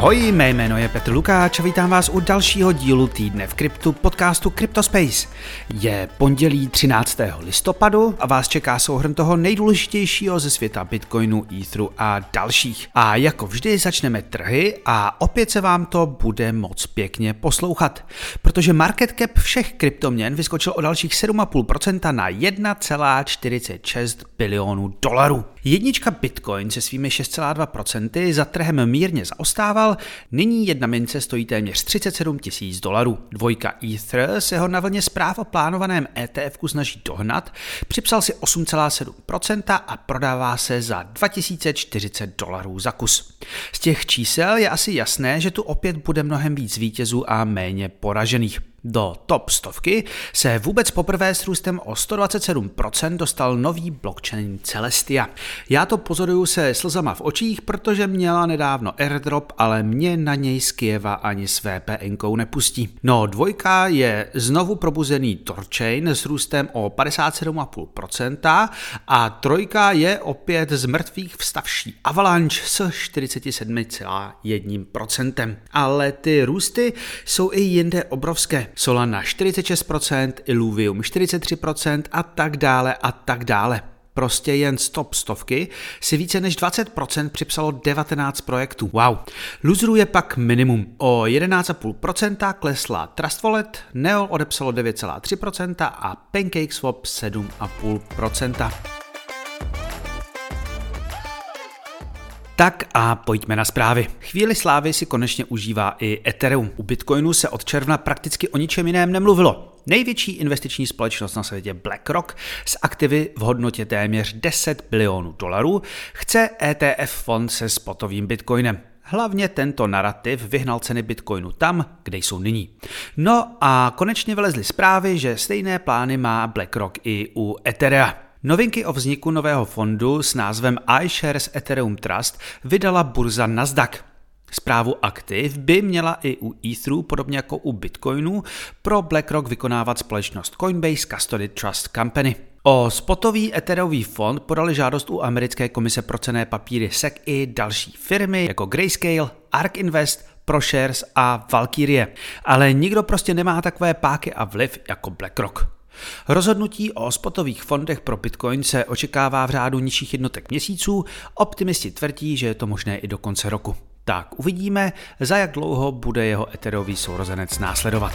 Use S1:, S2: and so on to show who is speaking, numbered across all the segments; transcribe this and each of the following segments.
S1: Ahoj, mé jméno je Petr Lukáč a vítám vás u dalšího dílu týdne v kryptu podcastu CryptoSpace. Je pondělí 13. listopadu a vás čeká souhrn toho nejdůležitějšího ze světa Bitcoinu, Etheru a dalších. A jako vždy začneme trhy a opět se vám to bude moc pěkně poslouchat, protože market cap všech kryptoměn vyskočil o dalších 7,5% na 1,46 bilionů dolarů. Jednička Bitcoin se svými 6,2% za trhem mírně zaostával, nyní jedna mince stojí téměř 37 tisíc dolarů. Dvojka Ether se ho na vlně zpráv o plánovaném ETF snaží dohnat, připsal si 8,7% a prodává se za 2040 dolarů za kus. Z těch čísel je asi jasné, že tu opět bude mnohem víc vítězů a méně poražených. Do top stovky se vůbec poprvé s růstem o 127% dostal nový blockchain Celestia. Já to pozoruju se slzama v očích, protože měla nedávno airdrop, ale mě na něj z Kieva ani s VPNkou nepustí. No dvojka je znovu probuzený Torchain s růstem o 57,5% a trojka je opět z mrtvých vstavší Avalanche s 47,1%. Ale ty růsty jsou i jinde obrovské. Solana 46%, Illuvium 43% a tak dále a tak dále. Prostě jen z top stovky si více než 20% připsalo 19 projektů. Wow. Loserů je pak minimum. O 11,5% klesla Trust Wallet, Neol odepsalo 9,3% a PancakeSwap 7,5%. Tak a pojďme na zprávy. Chvíli slávy si konečně užívá i Ethereum. U Bitcoinu se od června prakticky o ničem jiném nemluvilo. Největší investiční společnost na světě BlackRock s aktivy v hodnotě téměř 10 bilionů dolarů chce ETF fond se spotovým bitcoinem. Hlavně tento narrativ vyhnal ceny bitcoinu tam, kde jsou nyní. No a konečně vylezly zprávy, že stejné plány má BlackRock i u Etherea. Novinky o vzniku nového fondu s názvem iShares Ethereum Trust vydala burza Nasdaq. Zprávu aktiv by měla i u Etheru, podobně jako u Bitcoinu, pro BlackRock vykonávat společnost Coinbase Custody Trust Company. O spotový Ethereový fond podali žádost u americké komise pro cené papíry SEC i další firmy jako Grayscale, ARK Invest, ProShares a Valkyrie. Ale nikdo prostě nemá takové páky a vliv jako BlackRock. Rozhodnutí o spotových fondech pro Bitcoin se očekává v řádu nižších jednotek měsíců, optimisti tvrdí, že je to možné i do konce roku. Tak uvidíme, za jak dlouho bude jeho eterový sourozenec následovat.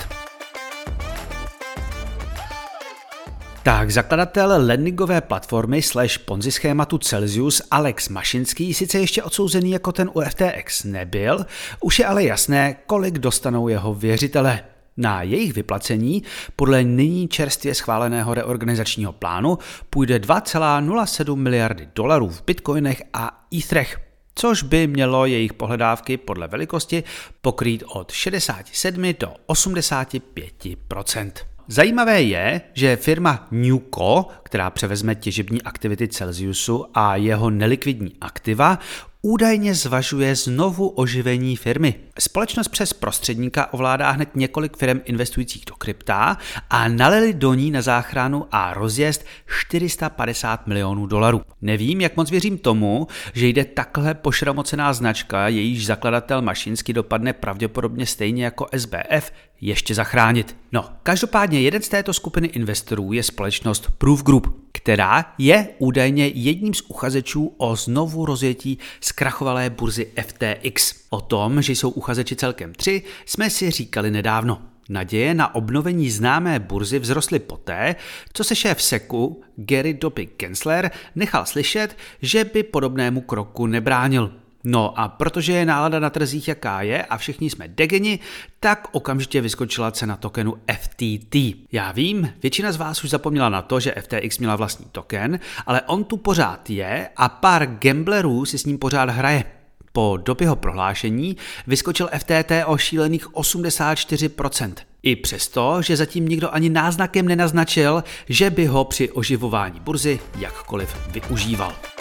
S1: Tak, zakladatel lendingové platformy slash ponzi schématu Celsius Alex Mašinský sice ještě odsouzený jako ten u FTX nebyl, už je ale jasné, kolik dostanou jeho věřitele. Na jejich vyplacení podle nyní čerstvě schváleného reorganizačního plánu půjde 2,07 miliardy dolarů v bitcoinech a ethrech což by mělo jejich pohledávky podle velikosti pokrýt od 67 do 85% Zajímavé je, že firma Newco, která převezme těžební aktivity Celsiusu a jeho nelikvidní aktiva, údajně zvažuje znovu oživení firmy. Společnost přes prostředníka ovládá hned několik firm investujících do krypta a nalili do ní na záchranu a rozjezd 450 milionů dolarů. Nevím, jak moc věřím tomu, že jde takhle pošramocená značka, jejíž zakladatel Mašinsky dopadne pravděpodobně stejně jako SBF, ještě zachránit. No, každopádně jeden z této skupiny investorů je společnost Proof Group, která je údajně jedním z uchazečů o znovu rozjetí zkrachovalé burzy FTX. O tom, že jsou uchazeči celkem tři, jsme si říkali nedávno. Naděje na obnovení známé burzy vzrostly poté, co se šéf SECu Gary Doby Gensler nechal slyšet, že by podobnému kroku nebránil. No a protože je nálada na trzích jaká je a všichni jsme degeni, tak okamžitě vyskočila cena tokenu FTT. Já vím, většina z vás už zapomněla na to, že FTX měla vlastní token, ale on tu pořád je a pár gamblerů si s ním pořád hraje. Po době prohlášení vyskočil FTT o šílených 84%. I přesto, že zatím nikdo ani náznakem nenaznačil, že by ho při oživování burzy jakkoliv využíval.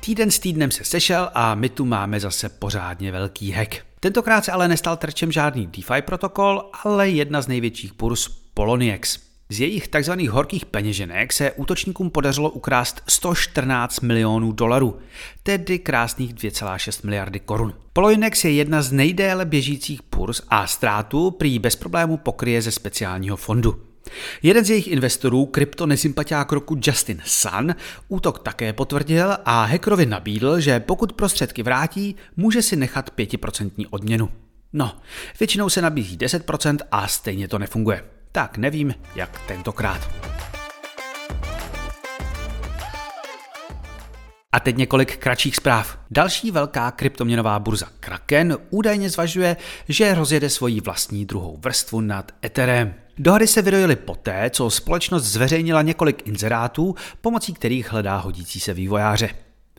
S1: Týden s týdnem se sešel a my tu máme zase pořádně velký hack. Tentokrát se ale nestal terčem žádný DeFi protokol, ale jedna z největších burz Poloniex. Z jejich tzv. horkých peněženek se útočníkům podařilo ukrást 114 milionů dolarů, tedy krásných 2,6 miliardy korun. Poloinex je jedna z nejdéle běžících purs a ztrátu prý bez problému pokryje ze speciálního fondu. Jeden z jejich investorů, kryptonesympatiák roku Justin Sun, útok také potvrdil a hackerovi nabídl, že pokud prostředky vrátí, může si nechat 5% odměnu. No, většinou se nabízí 10% a stejně to nefunguje. Tak nevím, jak tentokrát. A teď několik kratších zpráv. Další velká kryptoměnová burza Kraken údajně zvažuje, že rozjede svoji vlastní druhou vrstvu nad Etherem. Dohady se vyrojily poté, co společnost zveřejnila několik inzerátů, pomocí kterých hledá hodící se vývojáře.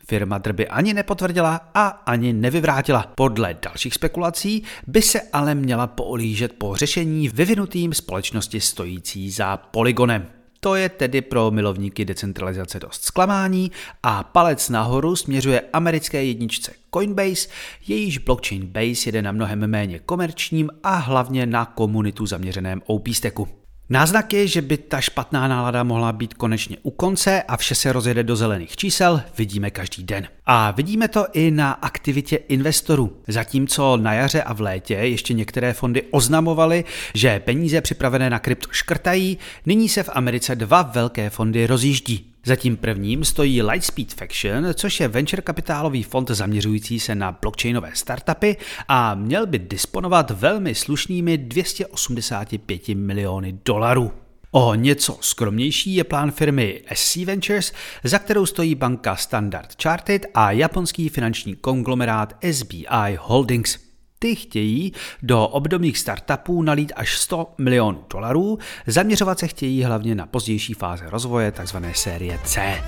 S1: Firma drby ani nepotvrdila a ani nevyvrátila. Podle dalších spekulací by se ale měla poolížet po řešení vyvinutým společnosti stojící za Polygonem. To je tedy pro milovníky decentralizace dost zklamání a palec nahoru směřuje americké jedničce Coinbase, jejíž blockchain base jede na mnohem méně komerčním a hlavně na komunitu zaměřeném OP stacku. Náznak je, že by ta špatná nálada mohla být konečně u konce a vše se rozjede do zelených čísel, vidíme každý den. A vidíme to i na aktivitě investorů. Zatímco na jaře a v létě ještě některé fondy oznamovaly, že peníze připravené na krypto škrtají, nyní se v Americe dva velké fondy rozjíždí. Zatím prvním stojí Lightspeed Faction, což je venture kapitálový fond zaměřující se na blockchainové startupy a měl by disponovat velmi slušnými 285 miliony dolarů. O něco skromnější je plán firmy SC Ventures, za kterou stojí banka Standard Chartered a japonský finanční konglomerát SBI Holdings. Ty chtějí do obdobných startupů nalít až 100 milionů dolarů, zaměřovat se chtějí hlavně na pozdější fáze rozvoje, takzvané série C.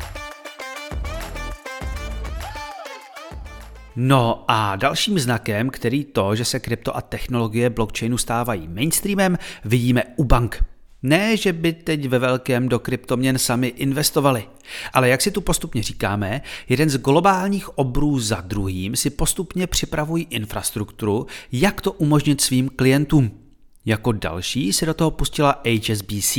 S1: No a dalším znakem, který to, že se krypto a technologie blockchainu stávají mainstreamem, vidíme u bank. Ne, že by teď ve velkém do kryptoměn sami investovali, ale jak si tu postupně říkáme, jeden z globálních obrů za druhým si postupně připravují infrastrukturu, jak to umožnit svým klientům. Jako další se do toho pustila HSBC.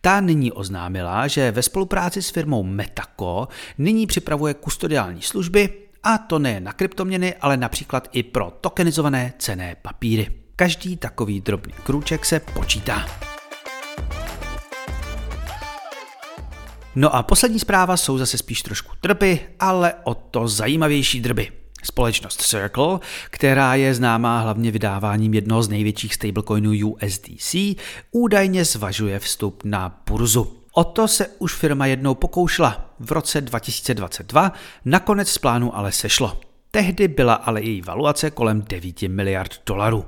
S1: Ta nyní oznámila, že ve spolupráci s firmou Metaco nyní připravuje kustodiální služby, a to nejen na kryptoměny, ale například i pro tokenizované cené papíry. Každý takový drobný krůček se počítá. No a poslední zpráva jsou zase spíš trošku drby, ale o to zajímavější drby. Společnost Circle, která je známá hlavně vydáváním jednoho z největších stablecoinů USDC, údajně zvažuje vstup na burzu. O to se už firma jednou pokoušela v roce 2022, nakonec z plánu ale sešlo. Tehdy byla ale její valuace kolem 9 miliard dolarů.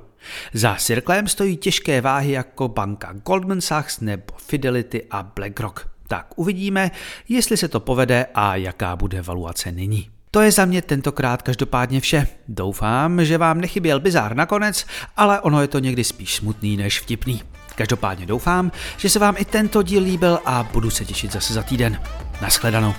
S1: Za Circlem stojí těžké váhy jako banka Goldman Sachs nebo Fidelity a BlackRock tak uvidíme, jestli se to povede a jaká bude valuace nyní. To je za mě tentokrát každopádně vše. Doufám, že vám nechyběl bizár nakonec, ale ono je to někdy spíš smutný než vtipný. Každopádně doufám, že se vám i tento díl líbil a budu se těšit zase za týden. Naschledanou.